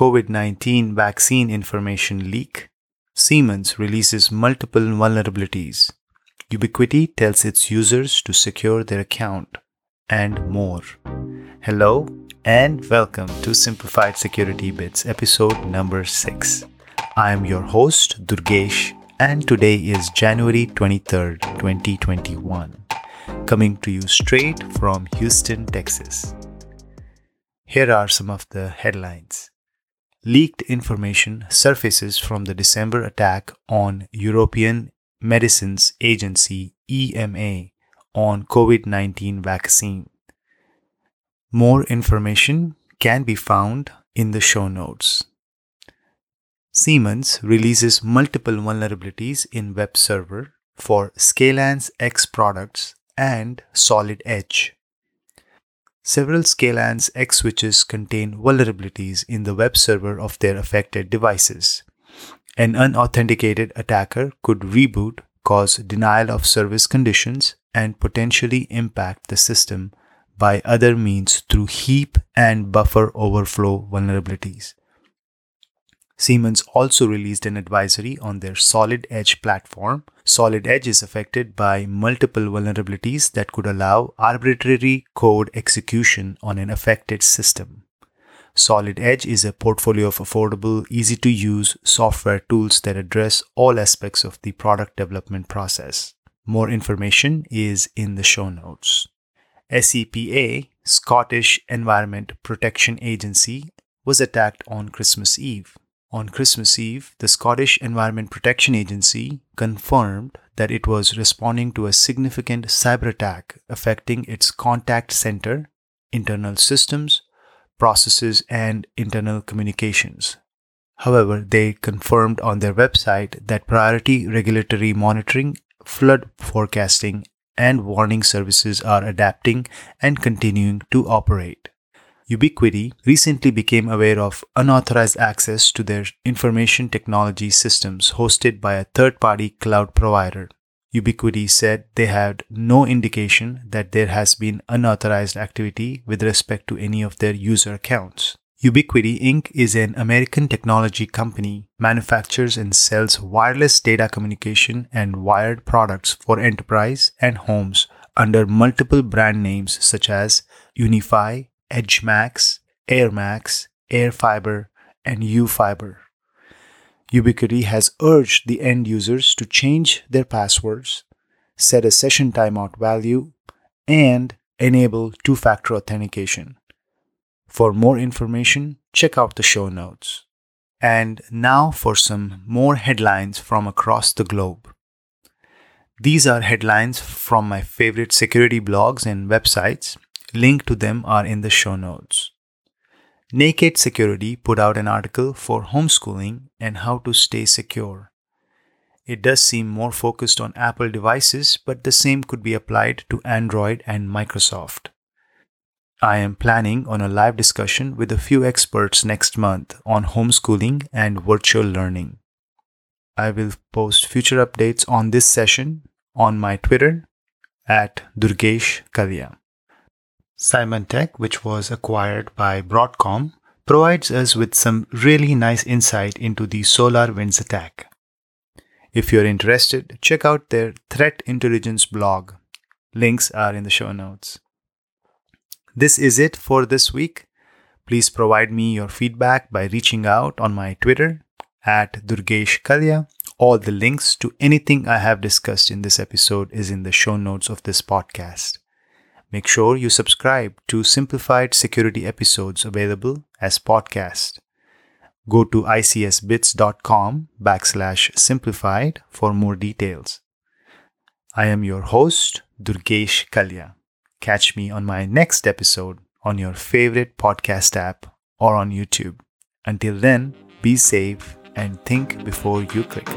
COVID 19 vaccine information leak, Siemens releases multiple vulnerabilities, Ubiquiti tells its users to secure their account, and more. Hello, and welcome to Simplified Security Bits, episode number 6. I am your host, Durgesh, and today is January 23rd, 2021, coming to you straight from Houston, Texas. Here are some of the headlines. Leaked information surfaces from the December attack on European Medicines Agency EMA on COVID 19 vaccine. More information can be found in the show notes. Siemens releases multiple vulnerabilities in web server for Scalance X products and Solid Edge. Several Scalance X switches contain vulnerabilities in the web server of their affected devices. An unauthenticated attacker could reboot, cause denial of service conditions, and potentially impact the system by other means through heap and buffer overflow vulnerabilities. Siemens also released an advisory on their Solid Edge platform. Solid Edge is affected by multiple vulnerabilities that could allow arbitrary code execution on an affected system. Solid Edge is a portfolio of affordable, easy to use software tools that address all aspects of the product development process. More information is in the show notes. SEPA, Scottish Environment Protection Agency, was attacked on Christmas Eve. On Christmas Eve, the Scottish Environment Protection Agency confirmed that it was responding to a significant cyber attack affecting its contact center, internal systems, processes, and internal communications. However, they confirmed on their website that priority regulatory monitoring, flood forecasting, and warning services are adapting and continuing to operate. Ubiquiti recently became aware of unauthorized access to their information technology systems hosted by a third party cloud provider. Ubiquiti said they had no indication that there has been unauthorized activity with respect to any of their user accounts. Ubiquiti Inc. is an American technology company, manufactures and sells wireless data communication and wired products for enterprise and homes under multiple brand names such as UniFi, EdgeMax, AirMax, AirFiber, and UFiber. Ubiquiti has urged the end users to change their passwords, set a session timeout value, and enable two factor authentication. For more information, check out the show notes. And now for some more headlines from across the globe. These are headlines from my favorite security blogs and websites Link to them are in the show notes. Naked Security put out an article for homeschooling and how to stay secure. It does seem more focused on Apple devices, but the same could be applied to Android and Microsoft. I am planning on a live discussion with a few experts next month on homeschooling and virtual learning. I will post future updates on this session on my Twitter at Durgesh Kalya. Symantec, which was acquired by Broadcom, provides us with some really nice insight into the SolarWinds attack. If you're interested, check out their threat intelligence blog. Links are in the show notes. This is it for this week. Please provide me your feedback by reaching out on my Twitter at Durgesh Kalya. All the links to anything I have discussed in this episode is in the show notes of this podcast. Make sure you subscribe to simplified security episodes available as podcast. Go to icsbits.com backslash simplified for more details. I am your host, Durgesh Kalya. Catch me on my next episode on your favorite podcast app or on YouTube. Until then, be safe and think before you click.